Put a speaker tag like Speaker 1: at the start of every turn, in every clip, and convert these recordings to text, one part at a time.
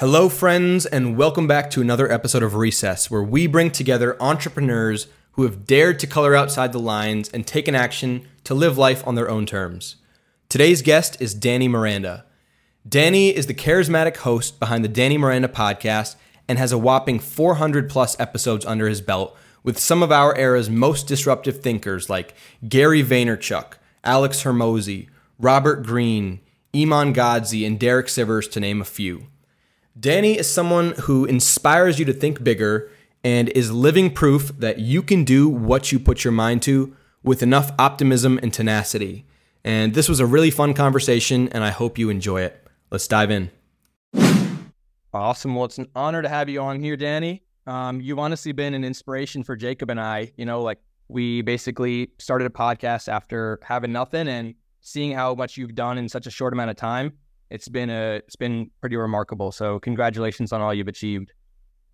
Speaker 1: Hello, friends, and welcome back to another episode of Recess, where we bring together entrepreneurs who have dared to color outside the lines and taken action to live life on their own terms. Today's guest is Danny Miranda. Danny is the charismatic host behind the Danny Miranda podcast and has a whopping 400 plus episodes under his belt with some of our era's most disruptive thinkers like Gary Vaynerchuk, Alex Hormozi, Robert Greene, Iman Gadzhi, and Derek Sivers, to name a few. Danny is someone who inspires you to think bigger and is living proof that you can do what you put your mind to with enough optimism and tenacity. And this was a really fun conversation, and I hope you enjoy it. Let's dive in. Awesome. Well, it's an honor to have you on here, Danny. Um, you've honestly been an inspiration for Jacob and I. You know, like we basically started a podcast after having nothing and seeing how much you've done in such a short amount of time. It's been a it's been pretty remarkable. So congratulations on all you've achieved.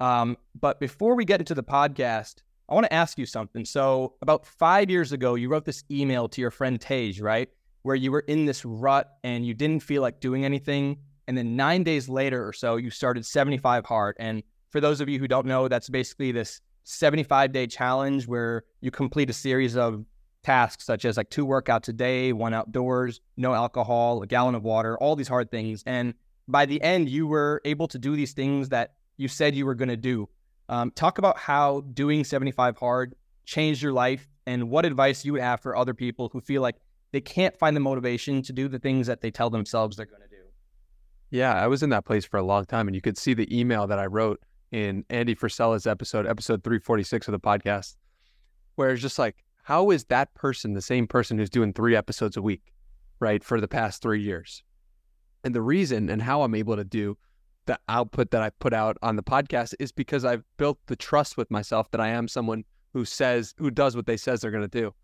Speaker 1: Um, but before we get into the podcast, I want to ask you something. So about five years ago, you wrote this email to your friend Tej, right? Where you were in this rut and you didn't feel like doing anything. And then nine days later or so, you started 75 Hard. And for those of you who don't know, that's basically this 75 day challenge where you complete a series of tasks such as like two workouts a day, one outdoors, no alcohol, a gallon of water, all these hard things. And by the end, you were able to do these things that you said you were going to do. Um, talk about how doing 75 hard changed your life and what advice you would have for other people who feel like they can't find the motivation to do the things that they tell themselves they're going to do.
Speaker 2: Yeah, I was in that place for a long time, and you could see the email that I wrote in Andy Frisella's episode, episode 346 of the podcast, where it's just like, how is that person the same person who's doing three episodes a week, right, for the past three years? And the reason and how I'm able to do the output that I put out on the podcast is because I've built the trust with myself that I am someone who says, who does what they says they're going to do.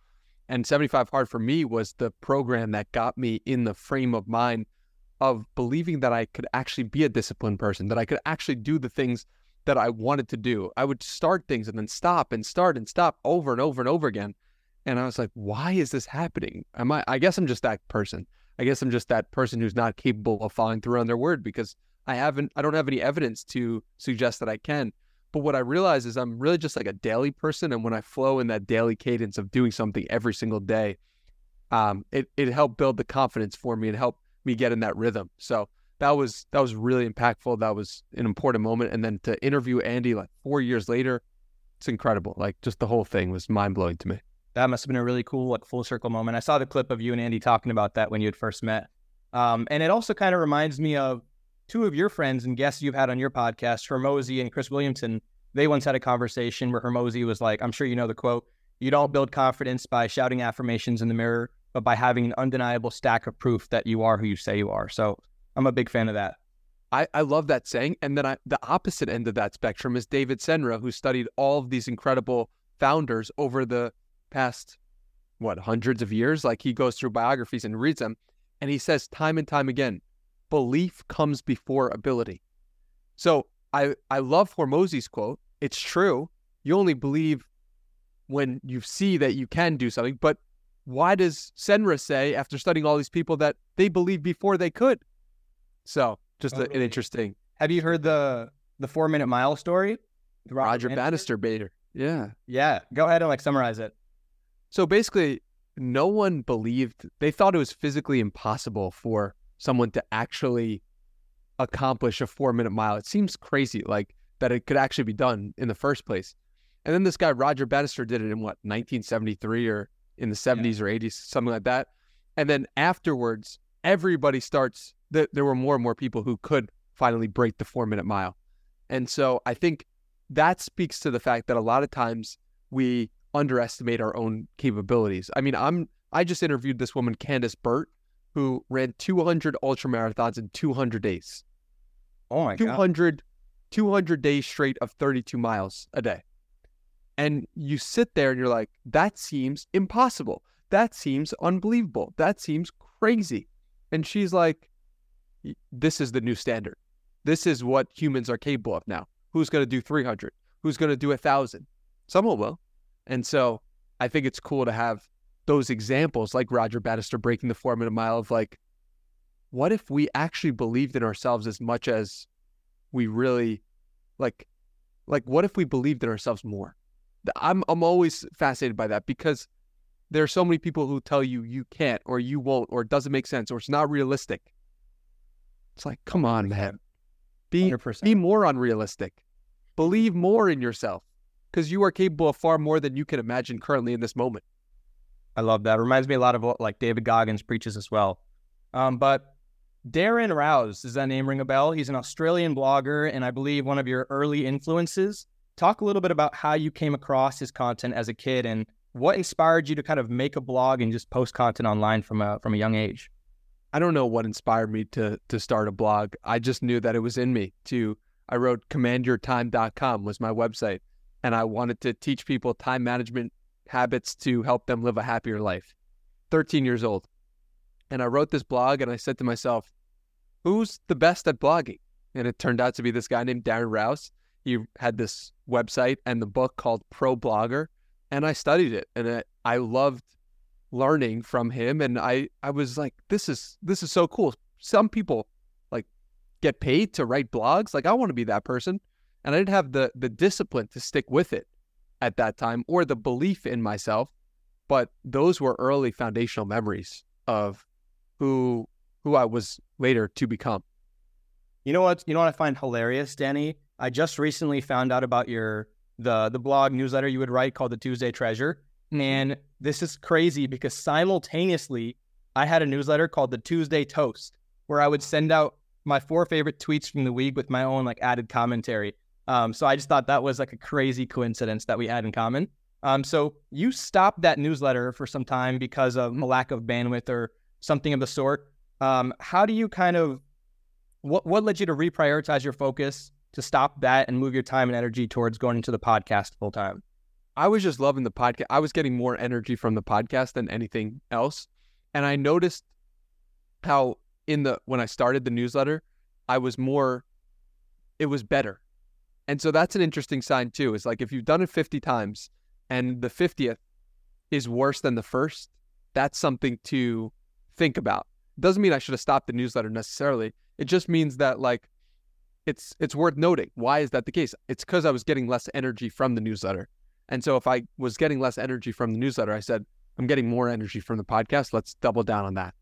Speaker 2: And 75 Hard for me was the program that got me in the frame of mind of believing that I could actually be a disciplined person, that I could actually do the things that I wanted to do. I would start things and then stop and start and stop over and over and over again. And I was like, why is this happening? Am I I guess I'm just that person. I guess I'm just that person who's not capable of following through on their word because I haven't I don't have any evidence to suggest that I can. But what I realize is I'm really just like a daily person. And when I flow in that daily cadence of doing something every single day, um, it, it helped build the confidence for me and help me get in that rhythm. So that was that was really impactful. That was an important moment. And then to interview Andy like four years later, it's incredible. Like just the whole thing was mind blowing to me.
Speaker 1: That must have been a really cool like full circle moment. I saw the clip of you and Andy talking about that when you had first met. Um, and it also kind of reminds me of two of your friends and guests you've had on your podcast, Hormozi and Chris Williamson. They once had a conversation where Hormozi was like, I'm sure you know the quote, you don't build confidence by shouting affirmations in the mirror, but by having an undeniable stack of proof that you are who you say you are. So I'm a big fan of that.
Speaker 2: I, I love that saying. And then I, the opposite end of that spectrum is David Senra, who studied all of these incredible founders over the past, what, hundreds of years. Like he goes through biographies and reads them. And he says time and time again, belief comes before ability. So I, I love Hormozi's quote. It's true. You only believe when you see that you can do something. But why does Senra say, after studying all these people, that they believe before they could? So just totally. an interesting.
Speaker 1: Have you heard the the four minute mile story?
Speaker 2: Roger, Roger Bannister Bader. Yeah.
Speaker 1: Yeah. Go ahead and like summarize it.
Speaker 2: So basically, no one believed they thought it was physically impossible for someone to actually accomplish a four minute mile. It seems crazy, like that it could actually be done in the first place. And then this guy Roger Bannister did it in what 1973 or in the 70s yeah. or 80s, something like that. And then afterwards, everybody starts that there were more and more people who could finally break the four minute mile. And so I think that speaks to the fact that a lot of times we underestimate our own capabilities. I mean, I'm I just interviewed this woman, Candice Burt, who ran 200 ultra marathons in 200 days.
Speaker 1: Oh my
Speaker 2: 200, God. 200 days straight of 32 miles a day. And you sit there and you're like, that seems impossible. That seems unbelievable. That seems crazy. And she's like, this is the new standard. This is what humans are capable of now. Who's going to do 300? Who's going to do a 1,000? Someone will. And so I think it's cool to have those examples like Roger Bannister breaking the four minute mile of like, what if we actually believed in ourselves as much as we really like like what if we believed in ourselves more? I'm I'm always fascinated by that because there are so many people who tell you you can't or you won't or it doesn't make sense or it's not realistic. It's like, come on, man. Be 100%. be more unrealistic. Believe more in yourself because you are capable of far more than you can imagine currently in this moment.
Speaker 1: I love that. Reminds me a lot of what like David Goggins preaches as well. Um, but Darren Rowse, does that name ring a bell? He's an Australian blogger and I believe one of your early influences. Talk a little bit about how you came across his content as a kid and what inspired you to kind of make a blog and just post content online from a from a young age.
Speaker 2: I don't know what inspired me to to start a blog. I just knew that it was in me to I wrote commandyourtime.com was my website and I wanted to teach people time management habits to help them live a happier life. 13 years old. And I wrote this blog and I said to myself, who's the best at blogging? And it turned out to be this guy named Darren Rowse. He had this website and the book called Pro Blogger. And I studied it and I, I loved learning from him. And I, I was like, this is this is so cool. Some people like get paid to write blogs. Like I want to be that person. And I didn't have the the discipline to stick with it at that time or the belief in myself. But those were early foundational memories of who who I was later to become.
Speaker 1: You know what? You know what I find hilarious, Danny? I just recently found out about your the the blog newsletter you would write called the Tuesday Treasure. Mm-hmm. And this is crazy because simultaneously I had a newsletter called the Tuesday Toast where I would send out my four favorite tweets from the week with my own like added commentary. Um, so I just thought that was like a crazy coincidence that we had in common. Um, so you stopped that newsletter for some time because of a lack of bandwidth or something of the sort. Um, how do you kind of what what led you to reprioritize your focus to stop that and move your time and energy towards going into the podcast full time?
Speaker 2: I was just loving the podcast. I was getting more energy from the podcast than anything else, and I noticed how in the when I started the newsletter, I was more. It was better and so that's an interesting sign too. Is like if you've done it 50 times and the 50th is worse than the first, that's something to think about. Doesn't mean I should have stopped the newsletter necessarily. It just means that like it's it's worth noting. Why is that the case? It's because I was getting less energy from the newsletter. And so if I was getting less energy from the newsletter, I said, I'm getting more energy from the podcast. Let's double down on that.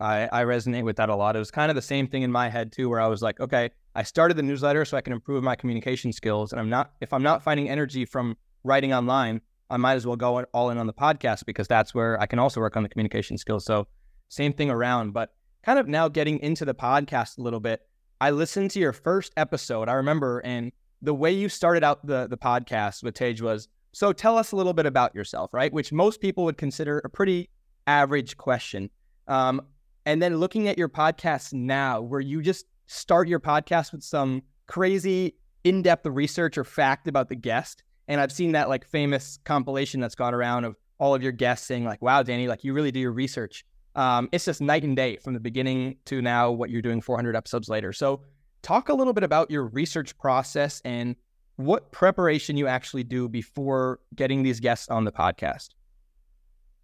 Speaker 1: I, I resonate with that a lot. It was kind of the same thing in my head too, where I was like, okay, I started the newsletter so I can improve my communication skills. And I'm not, if I'm not finding energy from writing online, I might as well go all in on the podcast because that's where I can also work on the communication skills. So same thing around, but kind of now getting into the podcast a little bit. I listened to your first episode. I remember, and the way you started out the the podcast with Tej was, so tell us a little bit about yourself, right? Which most people would consider a pretty average question. Um, and then looking at your podcast now, where you just start your podcast with some crazy in depth research or fact about the guest. And I've seen that like famous compilation that's gone around of all of your guests saying, like, wow, Danny, like you really do your research. Um, it's just night and day from the beginning to now what you're doing 400 episodes later. So, talk a little bit about your research process and what preparation you actually do before getting these guests on the podcast.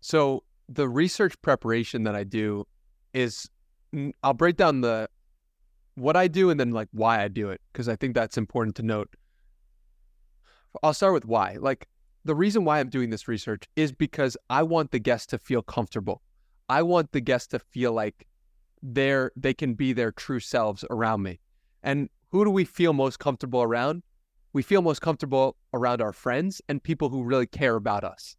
Speaker 2: So, the research preparation that I do is I'll break down the what I do and then like why I do it because I think that's important to note. I'll start with why. Like the reason why I'm doing this research is because I want the guests to feel comfortable. I want the guests to feel like they're they can be their true selves around me. And who do we feel most comfortable around? We feel most comfortable around our friends and people who really care about us.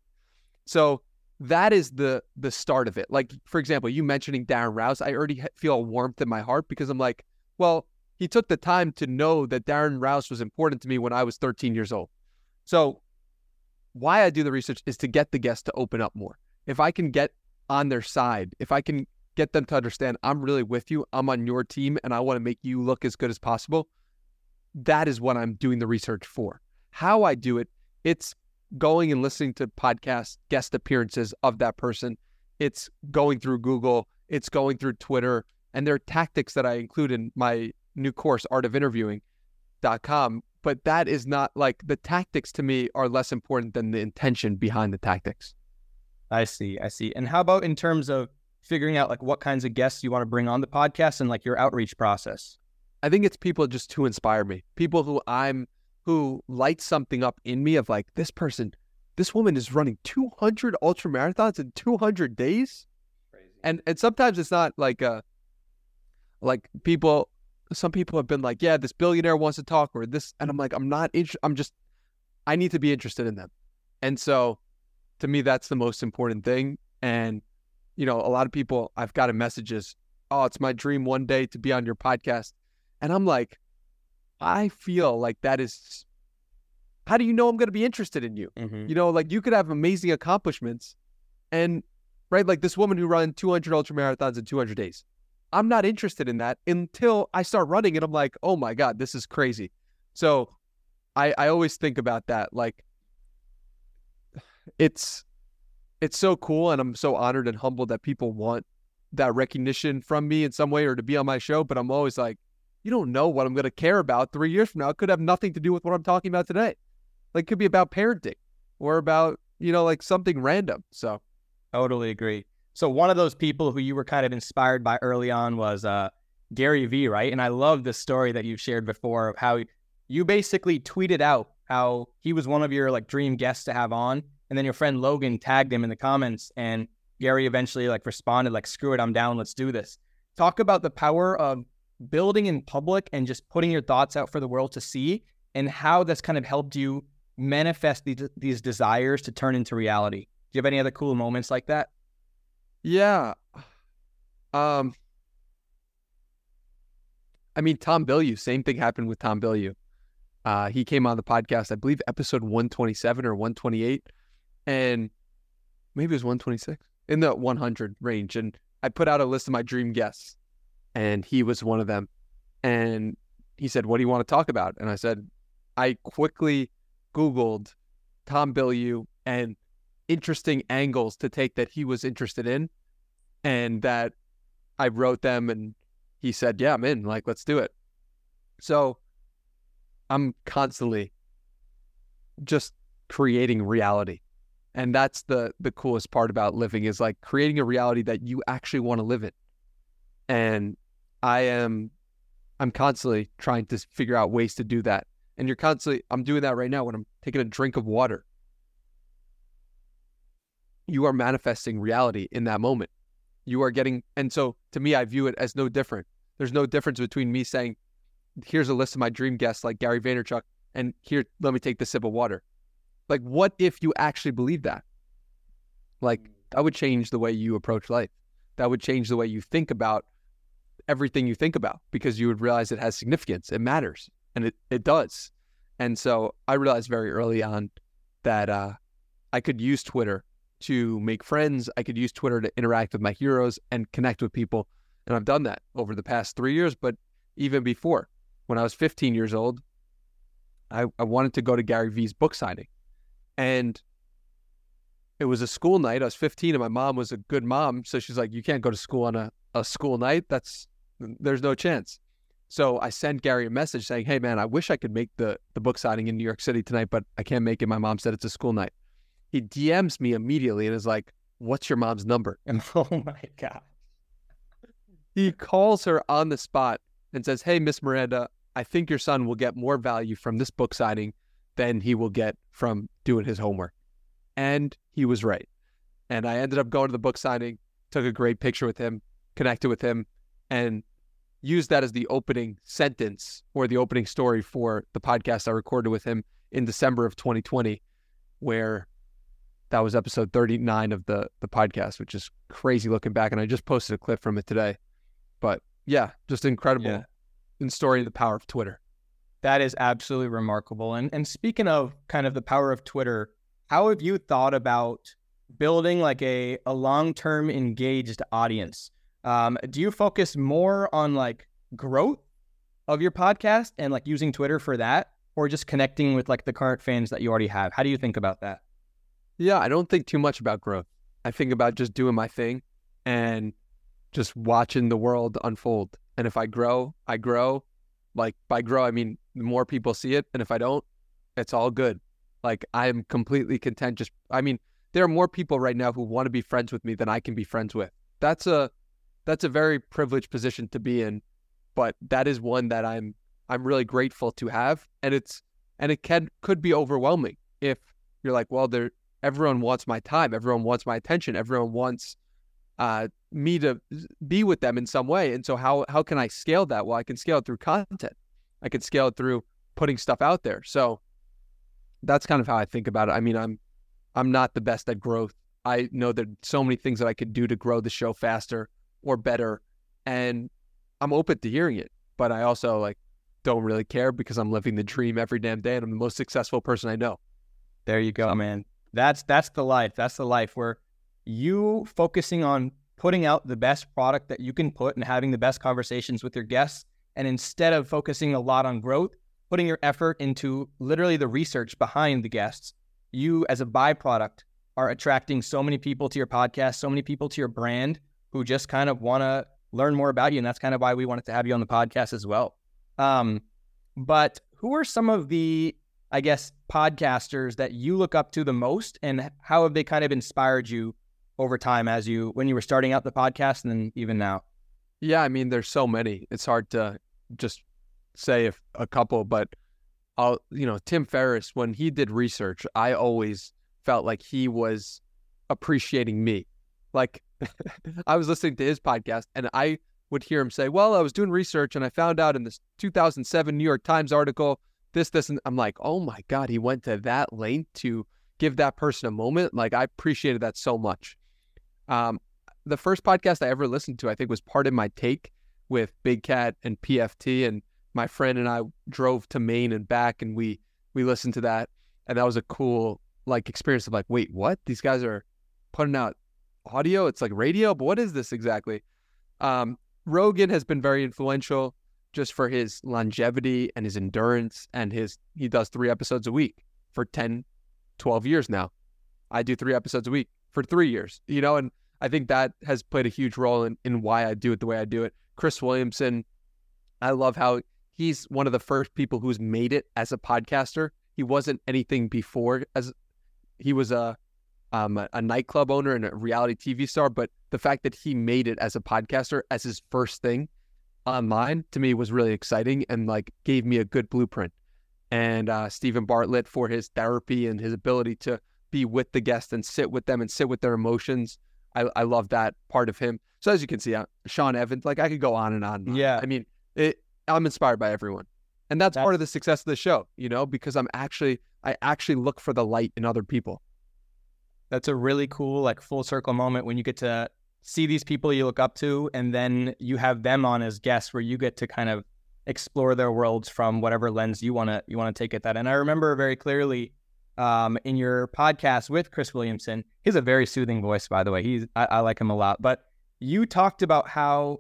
Speaker 2: So that is the the start of it. Like for example, you mentioning Darren Rowse, I already feel a warmth in my heart because I'm like, well, he took the time to know that Darren Rowse was important to me when I was 13 years old. So why I do the research is to get the guests to open up more. If I can get on their side, if I can get them to understand I'm really with you, I'm on your team, and I want to make you look as good as possible, that is what I'm doing the research for. How I do it, it's going and listening to podcast guest appearances of that person. It's going through Google, it's going through Twitter, and there are tactics that I include in my new course, Art of Interviewing.com. But that is not like the tactics to me are less important than the intention behind the tactics.
Speaker 1: I see. I see. And how about in terms of figuring out like what kinds of guests you want to bring on the podcast and like your outreach process?
Speaker 2: I think it's people just who inspire me. People who I'm who light something up in me of like this person, this woman is running 200 ultra marathons in 200 days.
Speaker 3: Crazy.
Speaker 2: And and sometimes it's not like uh like people some people have been like, yeah, this billionaire wants to talk or this and I'm like I'm not interested I'm just I need to be interested in them. And so to me that's the most important thing and you know, a lot of people I've gotten messages, "Oh, it's my dream one day to be on your podcast." And I'm like, I feel like that is how do you know I'm going to be interested in you?
Speaker 3: Mhm.
Speaker 2: You know, like you could have amazing accomplishments and right like this woman who ran 200 ultra marathons in 200 days. I'm not interested in that until I start running and I'm like, "Oh my god, this is crazy." So I I always think about that like it's it's so cool and I'm so honored and humbled that people want that recognition from me in some way or to be on my show, but I'm always like, you don't know what I'm going to care about 3 years from now. It could have nothing to do with what I'm talking about today. Like could be about parenting or about, you know, like something random. So,
Speaker 1: Totally agree. So one of those people who you were kind of inspired by early on was uh, Gary Vee, right? And I love the story that you've shared before of how you basically tweeted out how he was one of your like dream guests to have on, and then your friend Logan tagged him in the comments, and Gary eventually like responded like, "Screw it, I'm down. Let's do this." Talk about the power of building in public and just putting your thoughts out for the world to see, and how that's kind of helped you manifest these, these desires to turn into reality. Do you have any other cool moments like that?
Speaker 2: Yeah. Um I mean Tom Bilyeu, same thing happened with Tom Bilyeu. Uh he came on the podcast, I believe episode 127 or 128 and maybe it was 126 in the 100 range and I put out a list of my dream guests and he was one of them and he said what do you want to talk about and I said I quickly googled Tom Bilyeu and interesting angles to take that he was interested in and that I wrote them and he said yeah I'm in like let's do it. So I'm constantly just creating reality. And that's the the coolest part about living is like creating a reality that you actually want to live in. And i am i'm constantly trying to figure out ways to do that. And you're constantly i'm doing that right now when i'm taking a drink of water you are manifesting reality in that moment you are getting and so to me i view it as no different there's no difference between me saying here's a list of my dream guests like gary vaynerchuk and here let me take the sip of water like, what if you actually believe that? Like, that would change the way you approach life. That would change the way you think about everything you think about because you would realize it has significance. It matters. And it, it does. And so I realized very early on that uh, I could use Twitter to make friends. I could use Twitter to interact with my heroes and connect with people. And I've done that over the past three years, but even before. When I was 15 years old, I, I wanted to go to Gary Vee's book signing. And it was a school night. I was 15 and my mom was a good mom. So she's like, you can't go to school on a, a school night. That's, there's no chance. So I sent Gary a message saying, hey, man, I wish I could make the, the book signing in New York City tonight, but I can't make it. My mom said it's a school night. He DMs me immediately and is like, what's your mom's number?
Speaker 1: And oh my god.
Speaker 2: He calls her on the spot and says, hey, Miss Miranda, I think your son will get more value from this book signing than he will get from doing his homework. And he was right. And I ended up going to the book signing, took a great picture with him, connected with him, and used that as the opening sentence or the opening story for the podcast I recorded with him in December of 2020, where that was episode 39 of the the podcast, which is crazy looking back. And I just posted a clip from it today. But yeah, just incredible
Speaker 1: Yeah.
Speaker 2: in story of the power of Twitter.
Speaker 1: That is absolutely remarkable. And and speaking of kind of the power of Twitter, how have you thought about building like a, a long term engaged audience? Um, do you focus more on like growth of your podcast and like using Twitter for that, or just connecting with like the current fans that you already have? How do you think about that?
Speaker 2: Yeah, I don't think too much about growth. I think about just doing my thing and just watching the world unfold. And if I grow, I grow. Like by grow, I mean more people see it. And if I don't, it's all good. Like I'm completely content. Just, I mean, there are more people right now who want to be friends with me than I can be friends with. That's a, that's a very privileged position to be in. but that is one that I'm I'm really grateful to have, and it's and it can could be overwhelming if you're like, well, there everyone wants my time, everyone wants my attention, everyone wants uh, me to be with them in some way, and so how how can I scale that? Well, I can scale it through content. I can scale it through putting stuff out there. So that's kind of how I think about it. I mean, I'm I'm not the best at growth. I know there's so many things that I could do to grow the show faster or better, and I'm open to hearing it. But I also like don't really care because I'm living the dream every damn day, and I'm the most successful person I know.
Speaker 1: There you go, man. That's that's the life. That's the life where you focusing on putting out the best product that you can put and having the best conversations with your guests, and instead of focusing a lot on growth, putting your effort into literally the research behind the guests. You, as a byproduct, are attracting so many people to your podcast, so many people to your brand who just kind of want to learn more about you. And that's kind of why we wanted to have you on the podcast as well. Um, but who are some of the, I guess, podcasters that you look up to the most, and how have they kind of inspired you over time as you when you were starting out the podcast, and then even now?
Speaker 2: Yeah, I mean, there's so many. It's hard to just say if a couple, but I'll, you know, Tim Ferriss, when he did research, I always felt like he was appreciating me. Like I was listening to his podcast and I would hear him say, Well, I was doing research and I found out in this 2007 New York Times article, this, this, and I'm like, Oh my God, he went to that length to give that person a moment. Like I appreciated that so much. Um, the first podcast I ever listened to, I think, was Pardon My Take with Big Cat and PFT. And my friend and I drove to Maine and back, and we we listened to that, and that was a cool like experience of like, wait, what? These guys are putting out audio. It's like radio, but what is this exactly? Um, Rogan has been very influential just for his longevity and his endurance and his he does three episodes a week for 10 12 years now i do three episodes a week for three years you know and i think that has played a huge role in, in why i do it the way i do it chris williamson i love how he's one of the first people who's made it as a podcaster. He wasn't anything before as he was a um, a, a nightclub owner and a reality TV star, but the fact that he made it as a podcaster as his first thing online to me was really exciting and like gave me a good blueprint. And uh, Steven Bartlett for his therapy and his ability to be with the guests and sit with them and sit with their emotions. I, I love that part of him. So as you can see, uh, Sean Evans, like I could go on and on. And on.
Speaker 1: Yeah.
Speaker 2: I mean, it, I'm inspired by everyone. And that's, that's part of the success of the show, you know, because I'm actually I actually look for the light in other people.
Speaker 1: That's a really cool like full circle moment when you get to see these people you look up to and then you have them on as guests where you get to kind of explore their worlds from whatever lens you want to you want to take at that. And I remember very clearly um, in your podcast with Chris Williamson, he has a very soothing voice, by the way. He's I, I like him a lot. But you talked about how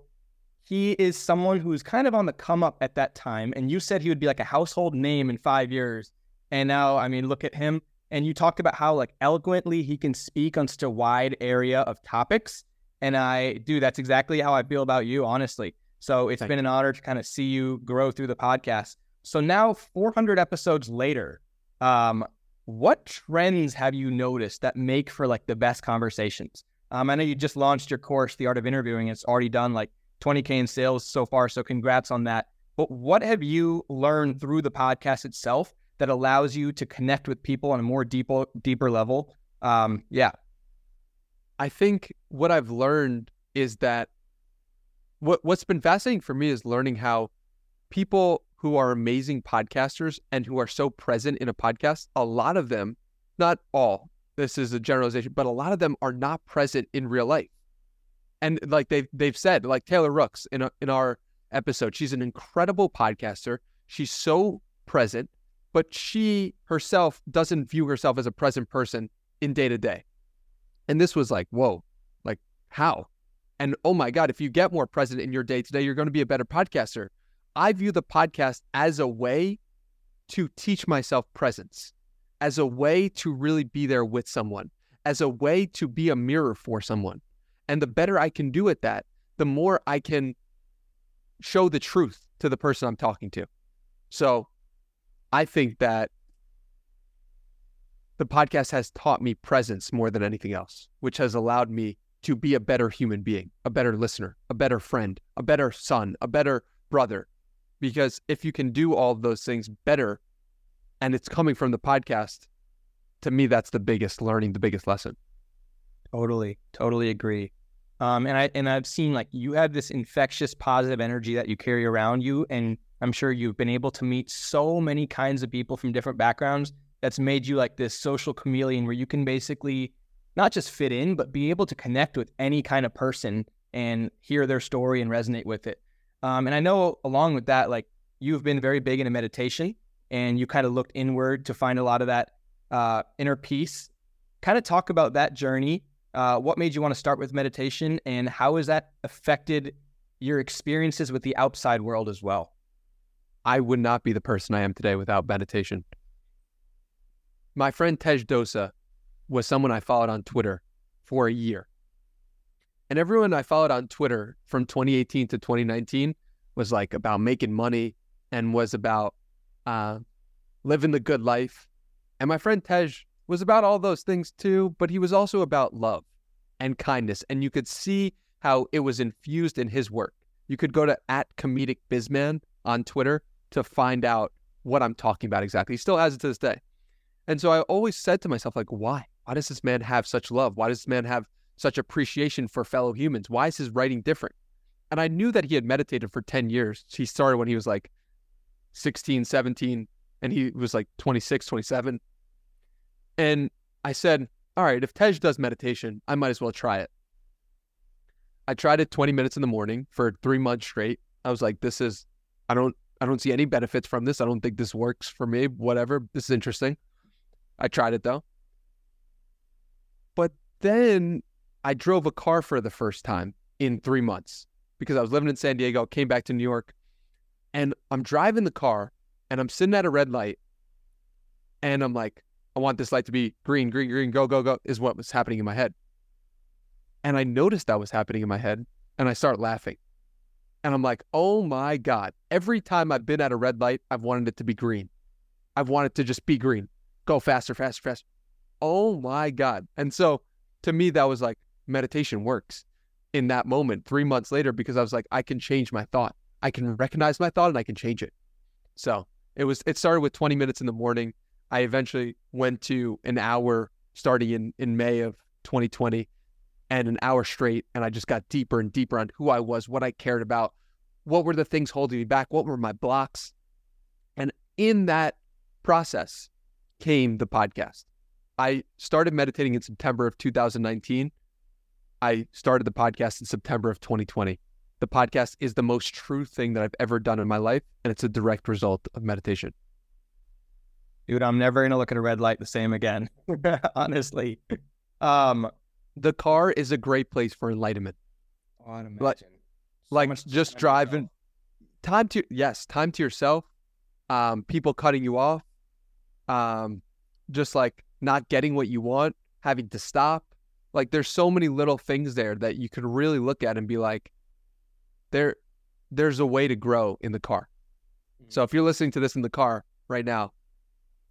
Speaker 1: he is someone who's kind of on the come up at that time. And you said he would be like a household name in five years. And now, I mean, look at him. And you talked about how like eloquently he can speak on such a wide area of topics. And I do, that's exactly how I feel about you, honestly. So it's Thank been an honor to kind of see you grow through the podcast. So now, 400 episodes later, um, what trends have you noticed that make for like the best conversations? Um, I know you just launched your course, The Art of Interviewing. It's already done like 20K in sales so far. So congrats on that. But what have you learned through the podcast itself that allows you to connect with people on a more deeper, deeper level? Um, yeah.
Speaker 2: I think what I've learned is that what what's been fascinating for me is learning how people who are amazing podcasters and who are so present in a podcast, a lot of them, not all, this is a generalization, but a lot of them are not present in real life and like they've they've said, like Taylor Rooks in a, in our episode, she's an incredible podcaster. She's so present, but she herself doesn't view herself as a present person in day to day. And this was like, whoa, like how? And oh my God, if you get more present in your day today, you're going to be a better podcaster. I view the podcast as a way to teach myself presence, as a way to really be there with someone, as a way to be a mirror for someone. And the better I can do at that, the more I can show the truth to the person I'm talking to. So I think that the podcast has taught me presence more than anything else, which has allowed me to be a better human being, a better listener, a better friend, a better son, a better brother. Because if you can do all those things better and it's coming from the podcast, to me, that's the biggest learning, the biggest lesson.
Speaker 1: Totally, totally agree. Um, and I and I've seen like you have this infectious positive energy that you carry around you, and I'm sure you've been able to meet so many kinds of people from different backgrounds. That's made you like this social chameleon where you can basically not just fit in, but be able to connect with any kind of person and hear their story and resonate with it. Um, and I know along with that, like you've been very big into meditation, and you kind of looked inward to find a lot of that uh, inner peace. Kind of talk about that journey uh, what made you want to start with meditation, and how has that affected your experiences with the outside world as well?
Speaker 2: I would not be the person I am today without meditation. My friend Tej Dosa was someone I followed on Twitter for a year. And everyone I followed on Twitter from 2018 to 2019 was like about making money and was about uh, living the good life. And my friend Tej was about all those things too, but he was also about love and kindness. And you could see how it was infused in his work. You could go to at comedic bizman on Twitter to find out what I'm talking about exactly. He still has it to this day. And so I always said to myself, like, why? Why does this man have such love? Why does this man have such appreciation for fellow humans? Why is his writing different? And I knew that he had meditated for 10 years. He started when he was like 16, 17, and he was like 26, 27. And I said, all right, if Tej does meditation, I might as well try it. I tried it 20 minutes in the morning for three months straight. I was like, this is, I don't, I don't see any benefits from this. I don't think this works for me. Whatever. This is interesting. I tried it though. But then I drove a car for the first time in three months because I was living in San Diego, came back to New York, and I'm driving the car and I'm sitting at a red light and I'm like, I want this light to be green, green, green, go, go, go, is what was happening in my head. And I noticed that was happening in my head and I start laughing. And I'm like, oh my God. Every time I've been at a red light, I've wanted it to be green. I've wanted to just be green. Go faster, faster, faster. Oh my God. And so to me, that was like meditation works in that moment three months later because I was like, I can change my thought. I can recognize my thought and I can change it. So it was, it started with 20 minutes in the morning. I eventually went to an hour starting in, in May of 2020 and an hour straight. And I just got deeper and deeper on who I was, what I cared about, what were the things holding me back, what were my blocks. And in that process came the podcast. I started meditating in September of 2019. I started the podcast in September of 2020. The podcast is the most true thing that I've ever done in my life, and it's a direct result of meditation
Speaker 1: dude, I'm never gonna look at a red light the same again. Honestly. Um,
Speaker 2: the car is a great place for enlightenment.
Speaker 1: Oh, I'd
Speaker 2: like, so like just driving time to yes, time to yourself. Um, people cutting you off. Um, just like not getting what you want, having to stop. Like there's so many little things there that you could really look at and be like, there, there's a way to grow in the car. Mm-hmm. So if you're listening to this in the car right now,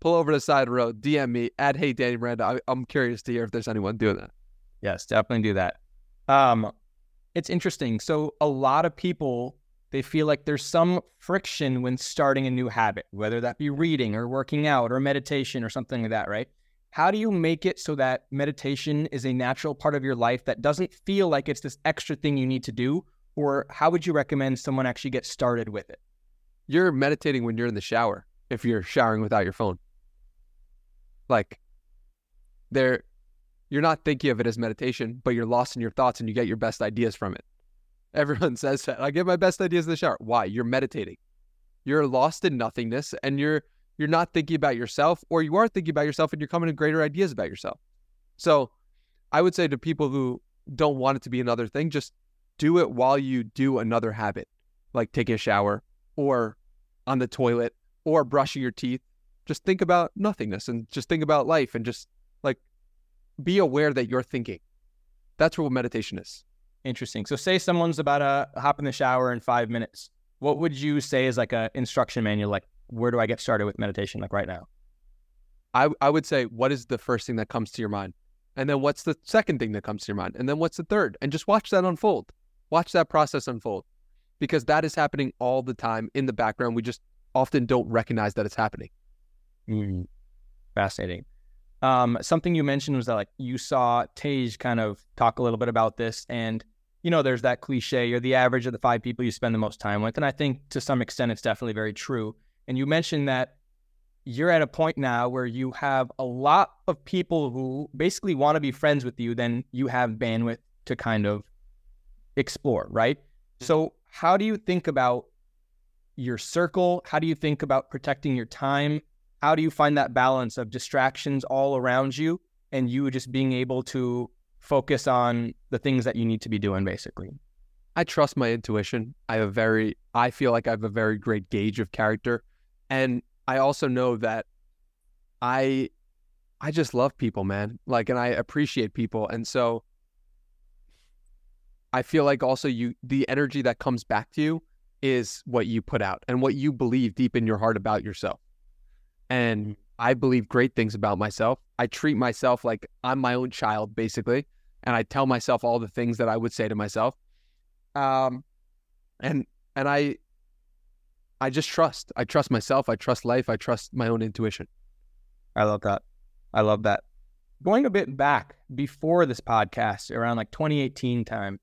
Speaker 2: pull over to the side of the road, DM me at Hey Danny Miranda. I, I'm curious to hear if there's anyone doing that.
Speaker 1: Yes, definitely do that. Um, it's interesting. So a lot of people they feel like there's some friction when starting a new habit, whether that be reading or working out or meditation or something like that, right? How do you make it so that meditation is a natural part of your life that doesn't feel like it's this extra thing you need to do? Or how would you recommend someone actually get started with it?
Speaker 2: You're meditating when you're in the shower if you're showering without your phone. Like there you're not thinking of it as meditation, but you're lost in your thoughts and you get your best ideas from it. Everyone says that. I get my best ideas in the shower. Why? You're meditating. You're lost in nothingness and you're you're not thinking about yourself or you are thinking about yourself and you're coming to greater ideas about yourself. So I would say to people who don't want it to be another thing, just do it while you do another habit, like taking a shower or on the toilet or brushing your teeth just think about nothingness and just think about life and just like be aware that you're thinking. That's what meditation is.
Speaker 1: Interesting. So say someone's about to hop in the shower in five minutes. What would you say is like a instruction manual? Like, where do I get started with meditation? Like right now?
Speaker 2: I, I would say, what is the first thing that comes to your mind? And then what's the second thing that comes to your mind? And then what's the third? And just watch that unfold. Watch that process unfold. because that is happening all the time in the background. We just often don't recognize that it's happening.
Speaker 1: Mm. Fascinating. Um, something you mentioned was that like you saw Tej kind of talk a little bit about this, and you know, there's that cliche: you're the average of the five people you spend the most time with, and I think to some extent it's definitely very true. And you mentioned that you're at a point now where you have a lot of people who basically want to be friends with you, then you have bandwidth to kind of explore, right? Mm-hmm. So, how do you think about your circle? How do you think about protecting your time? How do you find that balance of distractions all around you and you just being able to focus on the things that you need to be doing, basically?
Speaker 2: I trust my intuition. I have a very, I feel like I have a very great gauge of character. And I also know that I I just love people, man. Like and I appreciate people. And so I feel like also you the energy that comes back to you is what you put out and what you believe deep in your heart about yourself. And mm-hmm. I believe great things about myself. I treat myself like I'm my own child basically, and I tell myself all the things that I would say to myself. Um and and I I just trust. I trust myself. I trust life. I trust my own intuition.
Speaker 1: I love that. I love that. Going a bit back before this podcast, around like 2018 time,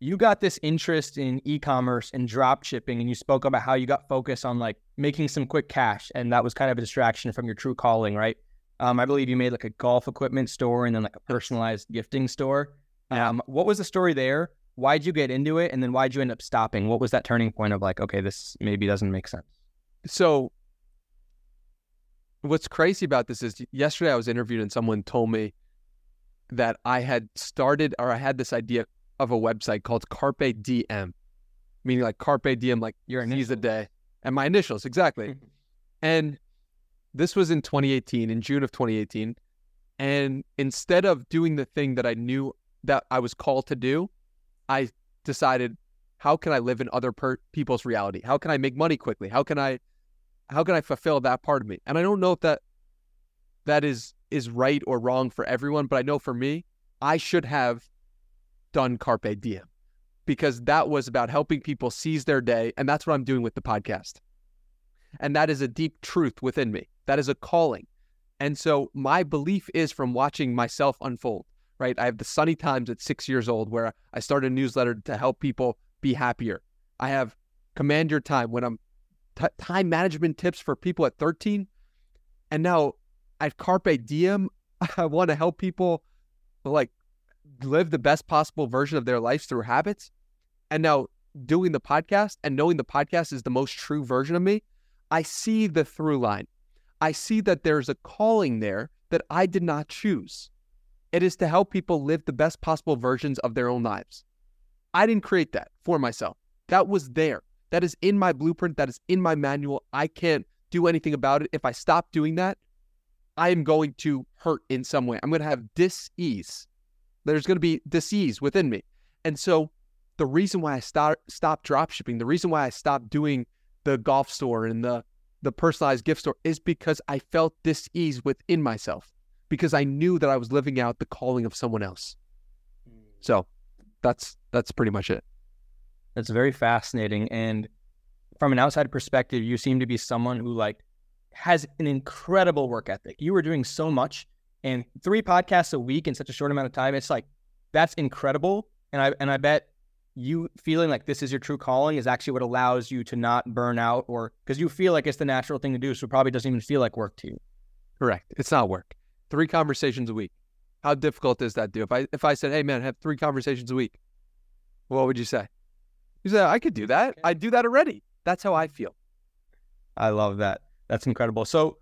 Speaker 1: you got this interest in e-commerce and drop shipping, and you spoke about how you got focused on like making some quick cash, and that was kind of a distraction from your true calling, right? Um, I believe you made like a golf equipment store and then like a personalized gifting store. Um, what was the story there? why'd you get into it and then why'd you end up stopping what was that turning point of like okay this maybe doesn't make sense
Speaker 2: so what's crazy about this is yesterday i was interviewed and someone told me that i had started or i had this idea of a website called carpe diem meaning like carpe diem like your seize a day and my initials exactly hmm. and this was in 2018 in june of 2018 and instead of doing the thing that i knew that i was called to do I decided how can I live in other per- people's reality? How can I make money quickly? How can I how can I fulfill that part of me? And I don't know if that that is is right or wrong for everyone, but I know for me, I should have done carpe diem because that was about helping people seize their day and that's what I'm doing with the podcast. And that is a deep truth within me. That is a calling. And so my belief is from watching myself unfold right? I have the Sunny Times at six years old where I started a newsletter to help people be happier. I have Command Your Time when I'm t- time management tips for people at 13. And now at Carpe Diem, I want to help people like live the best possible version of their lives through habits. And now doing the podcast and knowing the podcast is the most true version of me, I see the through line. I see that there's a calling there that I did not choose. It is to help people live the best possible versions of their own lives. I didn't create that for myself. That was there. That is in my blueprint. That is in my manual. I can't do anything about it. If I stop doing that, I am going to hurt in some way. I'm going to have dis-ease. There's going to be dis-ease within me. And so the reason why I start, stopped drop shipping, the reason why I stopped doing the golf store and the, the personalized gift store is because I felt dis-ease within myself because I knew that I was living out the calling of someone else. So that's that's pretty much it.
Speaker 1: That's very fascinating. And from an outside perspective, you seem to be someone who like has an incredible work ethic. You were doing so much and three podcasts a week in such a short amount of time. It's like that's incredible. And I and I bet you feeling like this is your true calling is actually what allows you to not burn out or because you feel like it's the natural thing to do. So it probably doesn't even feel like work to you.
Speaker 2: Correct. It's not work three conversations a week. How difficult is that, do? If I if I said, "Hey, man, have three conversations a week," what would you say? You say, "I could do that. I do that already." That's how I feel.
Speaker 1: I love that. That's incredible. So,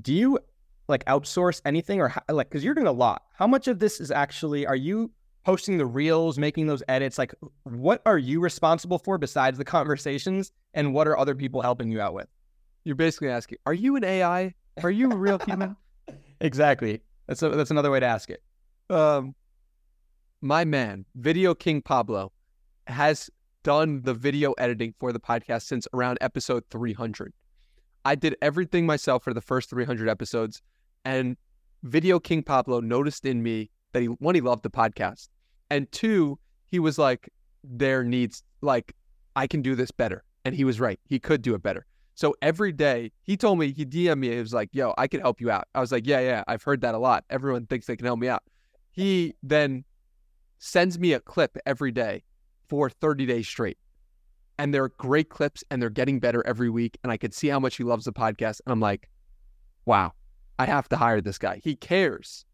Speaker 1: do you like outsource anything, or how, like because you're doing a lot? How much of this is actually are you posting the reels, making those edits? Like, what are you responsible for besides the conversations, and what are other people helping you out with?
Speaker 2: You're basically asking, "Are you an AI? Are you a real human?"
Speaker 1: Exactly. That's a, that's another way to ask it.
Speaker 2: Um, my man, Video King Pablo, has done the video editing for the podcast since around episode 300. I did everything myself for the first 300 episodes, and Video King Pablo noticed in me that he one he loved the podcast, and two he was like there needs like I can do this better. And he was right. He could do it better. So every day he told me, he DM'd me, he was like, yo, I can help you out. I was like, yeah, yeah, I've heard that a lot. Everyone thinks they can help me out. He then sends me a clip every day for 30 days straight. And they're great clips and they're getting better every week. And I could see how much he loves the podcast. And I'm like, wow, I have to hire this guy. He cares.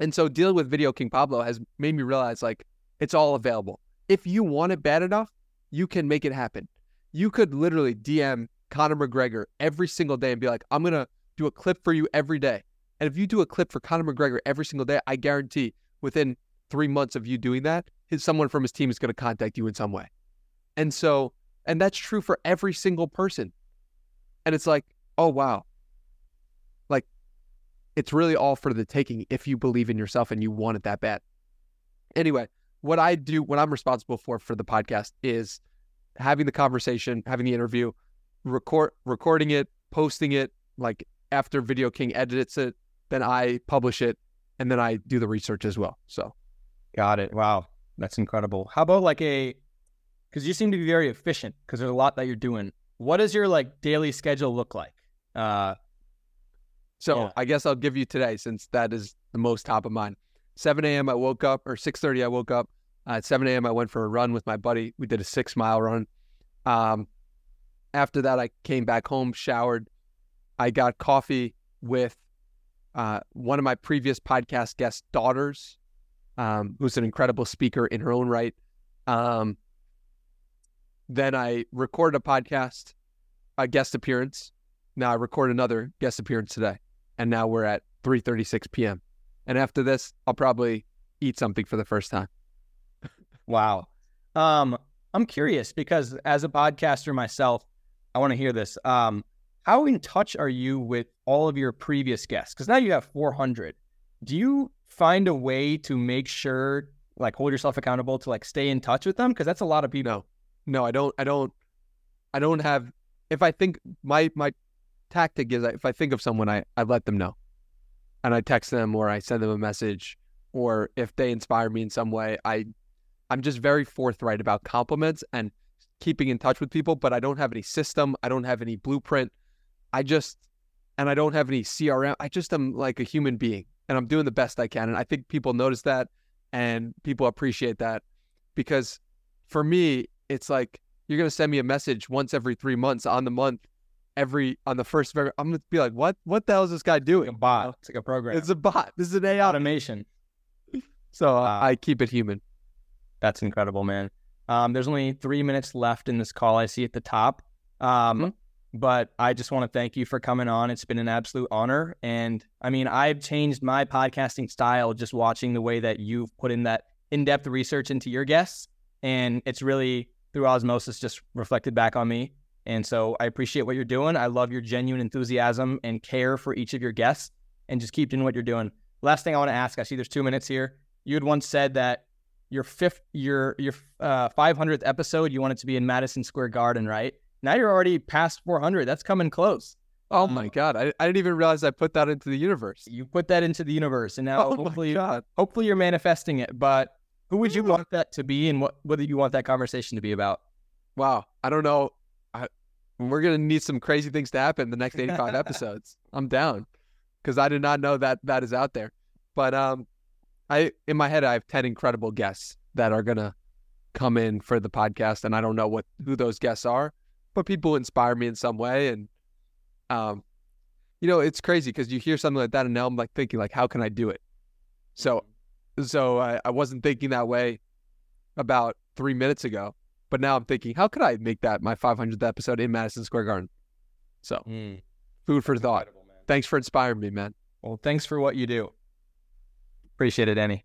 Speaker 2: And so dealing with Video King Pablo has made me realize like it's all available. If you want it bad enough, you can make it happen. You could literally DM Conor McGregor every single day and be like, I'm going to do a clip for you every day. And if you do a clip for Conor McGregor every single day, I guarantee within three months of you doing that, his, someone from his team is going to contact you in some way. And so, and that's true for every single person. And it's like, oh, wow. It's really all for the taking if you believe in yourself and you want it that bad. Anyway, what I do, what I'm responsible for for the podcast is having the conversation, having the interview, record recording it, posting it, like after Video King edits it, then I publish it, and then I do the research as well. So,
Speaker 1: got it. Wow, that's incredible. How about like a? Because you seem to be very efficient. Because there's a lot that you're doing. What does your like daily schedule look like? Uh,
Speaker 2: so
Speaker 1: Yeah.
Speaker 2: I guess I'll give you today since that is the most top of mind. 7 a.m. I woke up, or 6:30 I woke up. Uh, at 7 a.m. I went for a run with my buddy. We did a six mile run. Um, after that, I came back home, showered. I got coffee with uh, one of my previous podcast guest daughters, um, who's an incredible speaker in her own right. Um, then I recorded a podcast, a guest appearance. Now I record another guest appearance today, and now we're at 3:36 p.m. And after this, I'll probably eat something for the first time.
Speaker 1: Wow. Um, I'm curious because as a podcaster myself, I want to hear this. Um, how in touch are you with all of your previous guests? Because now you have 400. Do you find a way to make sure, like, hold yourself accountable to like stay in touch with them? Because that's a lot of people.
Speaker 2: No, no, I don't. I don't. I don't have. If I think my my tactic is, if I think of someone, I I let them know, and I text them or I send them a message, or if they inspire me in some way, I I'm just very forthright about compliments and keeping in touch with people. But I don't have any system. I don't have any blueprint. I just and I don't have any CRM. I just am like a human being, and I'm doing the best I can. And I think people notice that, and people appreciate that because for me, it's like you're gonna send me a message once every three months on the month, every on the first. I'm gonna be like, what? What the hell is this guy
Speaker 1: Like a
Speaker 2: doing?
Speaker 1: bot. It's like a program.
Speaker 2: It's a bot. This is an AI.
Speaker 1: automation.
Speaker 2: So uh, I keep it human.
Speaker 1: That's incredible, man. Um, there's only three minutes left in this call. I see at the top. Um,
Speaker 2: Mhm.
Speaker 1: But I just want to thank you for coming on. It's been an absolute honor. And I mean, I've changed my podcasting style just watching the way that you've put in that in depth research into your guests. And it's really through osmosis just reflected back on me. And so I appreciate what you're doing. I love your genuine enthusiasm and care for each of your guests and just keep doing what you're doing. Last thing I want to ask, I see there's two minutes here. You had once said that your fifth, your your uh, 500th episode, you want it to be in Madison Square Garden, right? Now you're already past 400. That's coming close.
Speaker 2: Oh
Speaker 1: Um,
Speaker 2: my god, I, I didn't even realize I put that into the universe.
Speaker 1: You put that into the universe, and now
Speaker 2: Oh
Speaker 1: hopefully, hopefully you're manifesting it. But who would you want that to be, and what whether you want that conversation to be about?
Speaker 2: Wow. I don't know. We're gonna need some crazy things to happen the next 85 episodes. I'm down because I did not know that that is out there. But um, I in my head I have 10 incredible guests that are gonna come in for the podcast, and I don't know what who those guests are, but people inspire me in some way, and um, you know, it's crazy because you hear something like that, and now I'm like thinking like, how can I do it? So, so I, I wasn't thinking that way about three minutes ago. But now I'm thinking, how could I make that my 500th episode in Madison Square Garden? So, hmm. food for thought. Thanks for inspiring me, man.
Speaker 1: Well, thanks for what you do. Appreciate it, Danny.